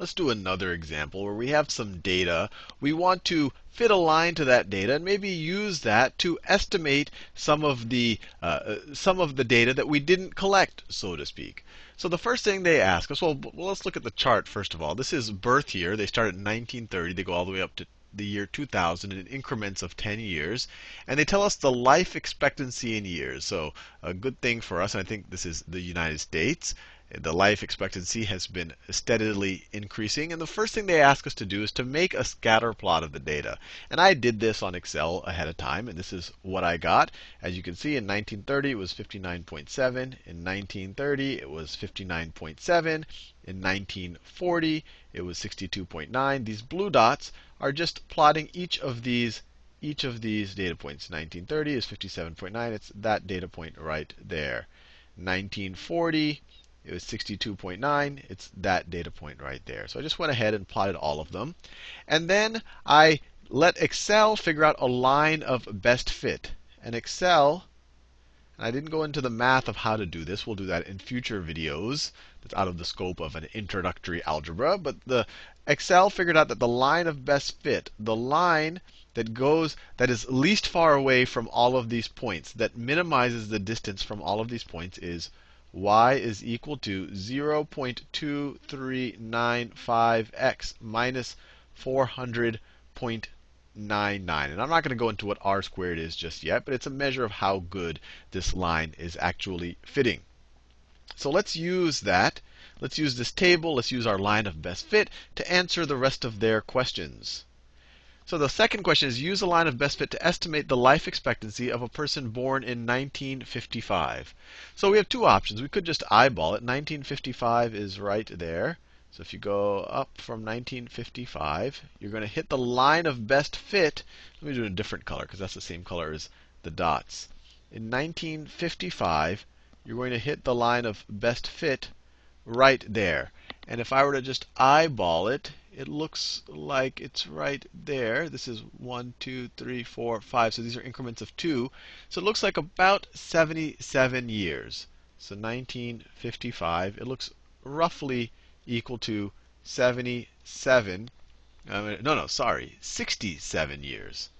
Let's do another example where we have some data. We want to fit a line to that data and maybe use that to estimate some of the uh, uh some of the data that we didn't collect, so to speak. So the first thing they ask us, well, let's look at the chart first of all. This is birth year. They start at 1930. They go all the way up to the year 2000 in increments of 10 years. And they tell us the life expectancy in years. So a good thing for us, and I think this is the United States, the life expectancy has been steadily increasing. And the first thing they ask us to do is to make a scatter plot of the data. And I did this on Excel ahead of time, and this is what I got. As you can see, in 1930 it was 59.7. In 1930 it was 59.7. In 1940 it was 62.9. These blue dots are just plotting each of these each of these data points. 1930 is 57.9. It's that data point right there. 1940 it was 62.9. It's that data point right there. So I just went ahead and plotted all of them. And then I let Excel figure out a line of best fit. And Excel, and I didn't go into the math of how to do this. We'll do that in future videos. That's out of the scope of an introductory algebra. But the Excel figured out that the line of best fit, the line that goes that is least far away from all of these points, that minimizes the distance from all of these points is y is equal to 0.2395x minus 400.99. And I'm not going to go into what r squared is just yet, but it's a measure of how good this line is actually fitting. So let's use that. Let's use this table. Let's use our line of best fit to answer the rest of their questions. So the second question is use a line of best fit to estimate the life expectancy of a person born in 1955. So we have two options. We could just eyeball it. 1955 is right there. So if you go up from 1955, you're going to hit the line of best fit. Let me do it in a different color because that's the same color as the dots. In 1955, you're going to hit the line of best fit right there. And if I were to just eyeball it, it looks like it's right there. This is 1, 2, 3, 4, 5. So these are increments of 2. So it looks like about 77 years. So 1955, it looks roughly equal to 77. Uh, no, no, sorry, 67 years.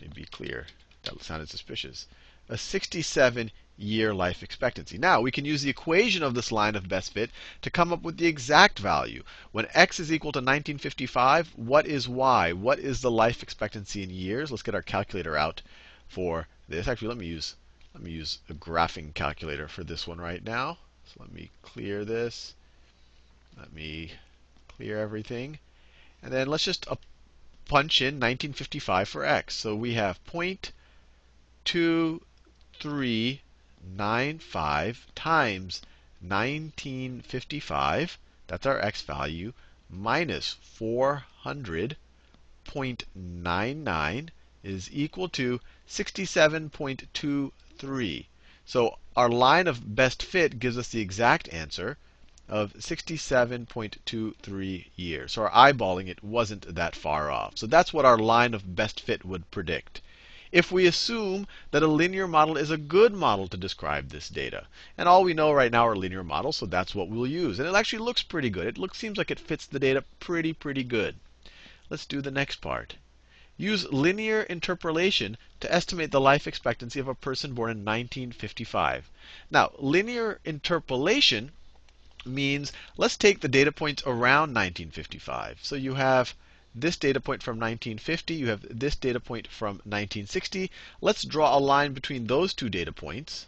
Let me be clear. That sounded suspicious. A 67 year life expectancy. Now, we can use the equation of this line of best fit to come up with the exact value. When x is equal to 1955, what is y? What is the life expectancy in years? Let's get our calculator out for this. Actually, let me use let me use a graphing calculator for this one right now. So let me clear this. Let me clear everything. And then let's just uh, punch in 1955 for x. So we have 0.23 95 times 1955, that's our x value, minus 400.99 is equal to 67.23. So our line of best fit gives us the exact answer of 67.23 years. So our eyeballing it wasn't that far off. So that's what our line of best fit would predict if we assume that a linear model is a good model to describe this data. And all we know right now are linear models, so that's what we'll use. And it actually looks pretty good. It looks, seems like it fits the data pretty, pretty good. Let's do the next part. Use linear interpolation to estimate the life expectancy of a person born in 1955. Now, linear interpolation means let's take the data points around 1955. So you have this data point from 1950. You have this data point from 1960. Let's draw a line between those two data points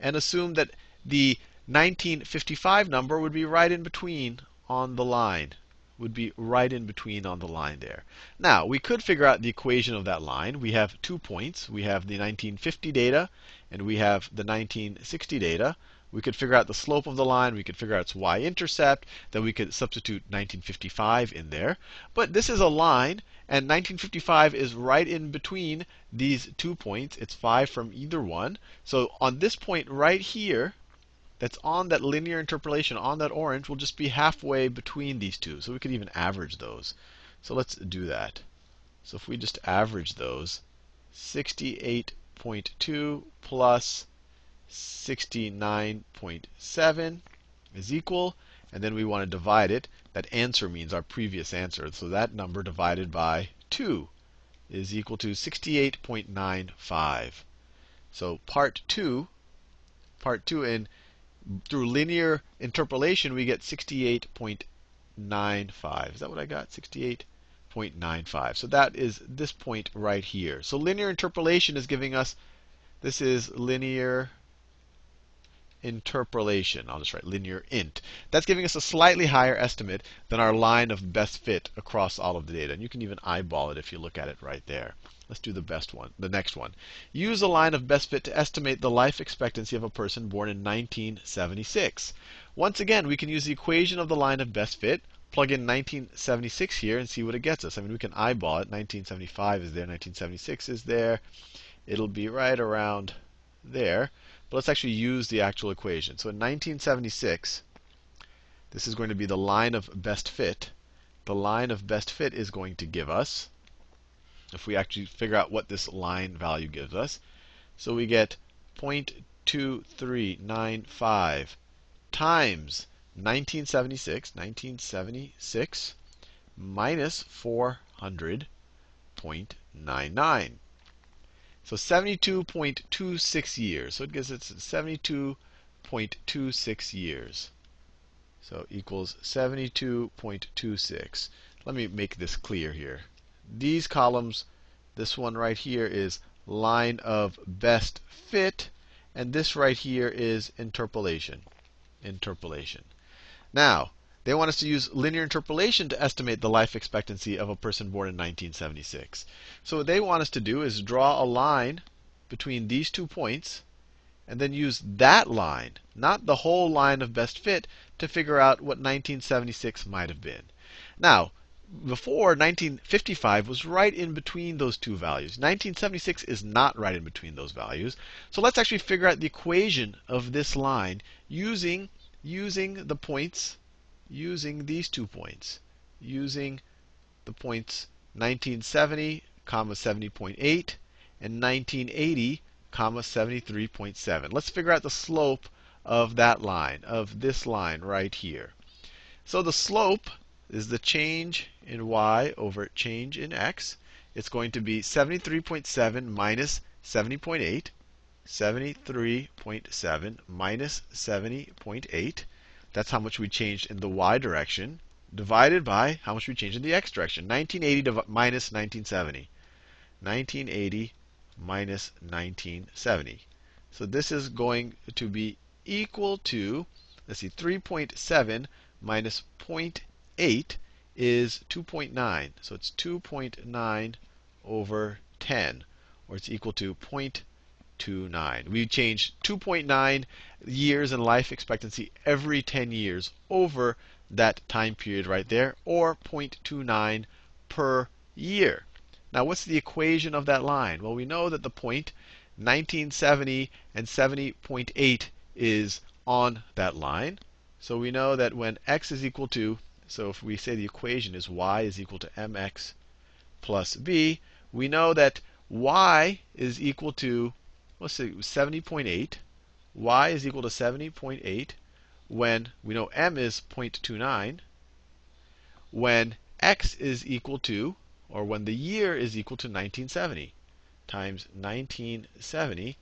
and assume that the 1955 number would be right in between on the line. Would be right in between on the line there. Now, we could figure out the equation of that line. We have two points. We have the 1950 data and we have the 1960 data. We could figure out the slope of the line. We could figure out its y-intercept. Then we could substitute 1955 in there. But this is a line, and 1955 is right in between these two points. It's 5 from either one. So on this point right here, that's on that linear interpolation, on that orange, will just be halfway between these two. So we could even average those. So let's do that. So if we just average those, 68.2 plus 69.7 is equal. and then we want to divide it. That answer means our previous answer. So that number divided by 2 is equal to 68.95. So part 2, part 2 in through linear interpolation we get 68.95. Is that what I got? 68.95. So that is this point right here. So linear interpolation is giving us this is linear interpolation. I'll just write linear int. That's giving us a slightly higher estimate than our line of best fit across all of the data. And you can even eyeball it if you look at it right there. Let's do the best one, the next one. Use a line of best fit to estimate the life expectancy of a person born in 1976. Once again, we can use the equation of the line of best fit, plug in 1976 here, and see what it gets us. I mean, we can eyeball it. 1975 is there, 1976 is there. It'll be right around there. But let's actually use the actual equation. So in 1976, this is going to be the line of best fit. The line of best fit is going to give us, if we actually figure out what this line value gives us, so we get 0.2395 times 1976, 1976 minus 400.99. So 72.26 years. So it gives us 72.26 years. So equals 72.26. Let me make this clear here. These columns, this one right here is line of best fit, and this right here is interpolation. Interpolation. Now, they want us to use linear interpolation to estimate the life expectancy of a person born in 1976. So what they want us to do is draw a line between these two points and then use that line, not the whole line of best fit, to figure out what 1976 might have been. Now, before 1955 was right in between those two values. 1976 is not right in between those values. So let's actually figure out the equation of this line using using the points using these two points, using the points 1970, comma 70.8, and 1980, comma 73.7. Let's figure out the slope of that line, of this line right here. So the slope is the change in y over change in x. It's going to be 73.7 minus 70.8. 73.7 minus 70.8. That's how much we changed in the y direction, divided by how much we changed in the x direction. 1980 minus 1970. 1980 minus 1970. So this is going to be equal to, let's see, 3.7 minus 0.8 is 2.9. So it's 2.9 over 10, or it's equal to 0.9. 0.29. We change 2.9 years in life expectancy every 10 years over that time period right there, or 0.29 per year. Now, what's the equation of that line? Well, we know that the point 1970 and 70.8 is on that line. So we know that when x is equal to, so if we say the equation is y is equal to mx plus b, we know that y is equal to let's say 70.8, y is equal to 70.8 when we know m is 0.29, when x is equal to, or when the year is equal to 1970 times 1970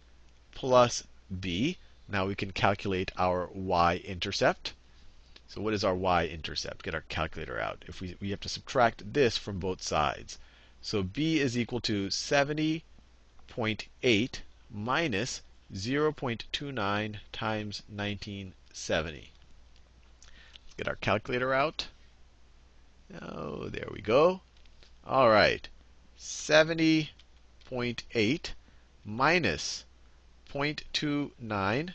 plus b. Now we can calculate our y-intercept. So what is our y-intercept? Get our calculator out. If we, we have to subtract this from both sides. So b is equal to 70.8 minus 0.29 times 1970. Let's get our calculator out. Oh, there we go. All right. 70.8 minus 0.29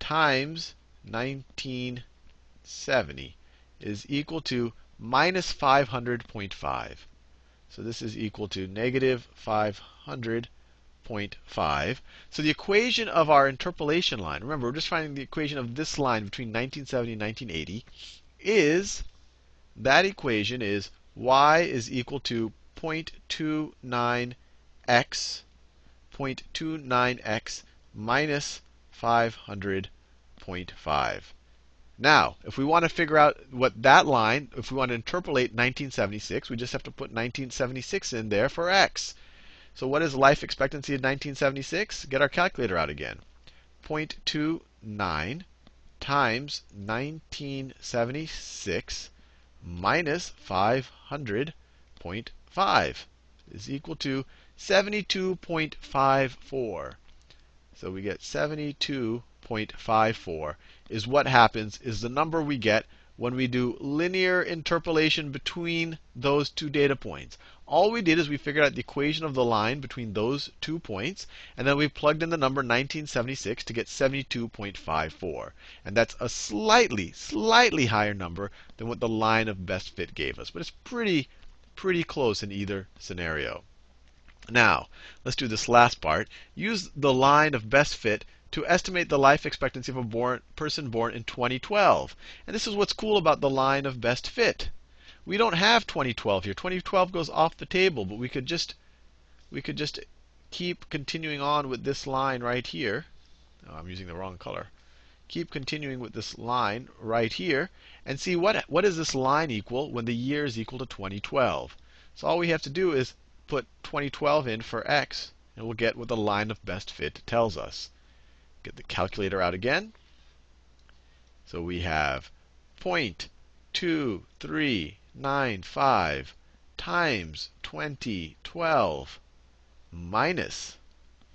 times 1970 is equal to minus 500.5. So this is equal to negative 500 0.5. So the equation of our interpolation line, remember, we're just finding the equation of this line between 1970 and 1980, is that equation is y is equal to 0.29x, 0.29x minus 500.5. Now, if we want to figure out what that line, if we want to interpolate 1976, we just have to put 1976 in there for x. So what is life expectancy in 1976? Get our calculator out again. 0.29 times 1976 minus 500.5 is equal to 72.54. So we get 72.54 is what happens, is the number we get when we do linear interpolation between those two data points. All we did is we figured out the equation of the line between those two points, and then we plugged in the number 1976 to get 72.54. And that's a slightly, slightly higher number than what the line of best fit gave us. But it's pretty, pretty close in either scenario. Now, let's do this last part. Use the line of best fit to estimate the life expectancy of a born, person born in 2012. And this is what's cool about the line of best fit we don't have 2012 here. 2012 goes off the table, but we could just we could just keep continuing on with this line right here. Oh, I'm using the wrong color. Keep continuing with this line right here and see what what does this line equal when the year is equal to 2012. So all we have to do is put 2012 in for x, and we'll get what the line of best fit tells us. Get the calculator out again. So we have point two three nine five times twenty twelve minus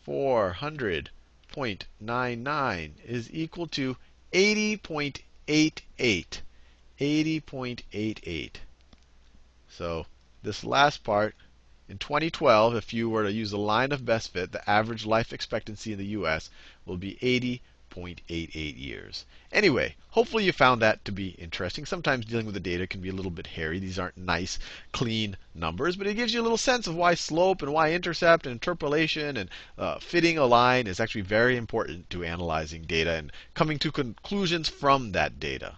four hundred point nine nine is equal to eighty point eight eight. Eighty point eight eight. So this last part in 2012, if you were to use the line of best fit, the average life expectancy in the US will be 80 0.88 years. Anyway, hopefully you found that to be interesting. Sometimes dealing with the data can be a little bit hairy. These aren't nice, clean numbers, but it gives you a little sense of why slope and y-intercept and interpolation and uh, fitting a line is actually very important to analyzing data and coming to conclusions from that data.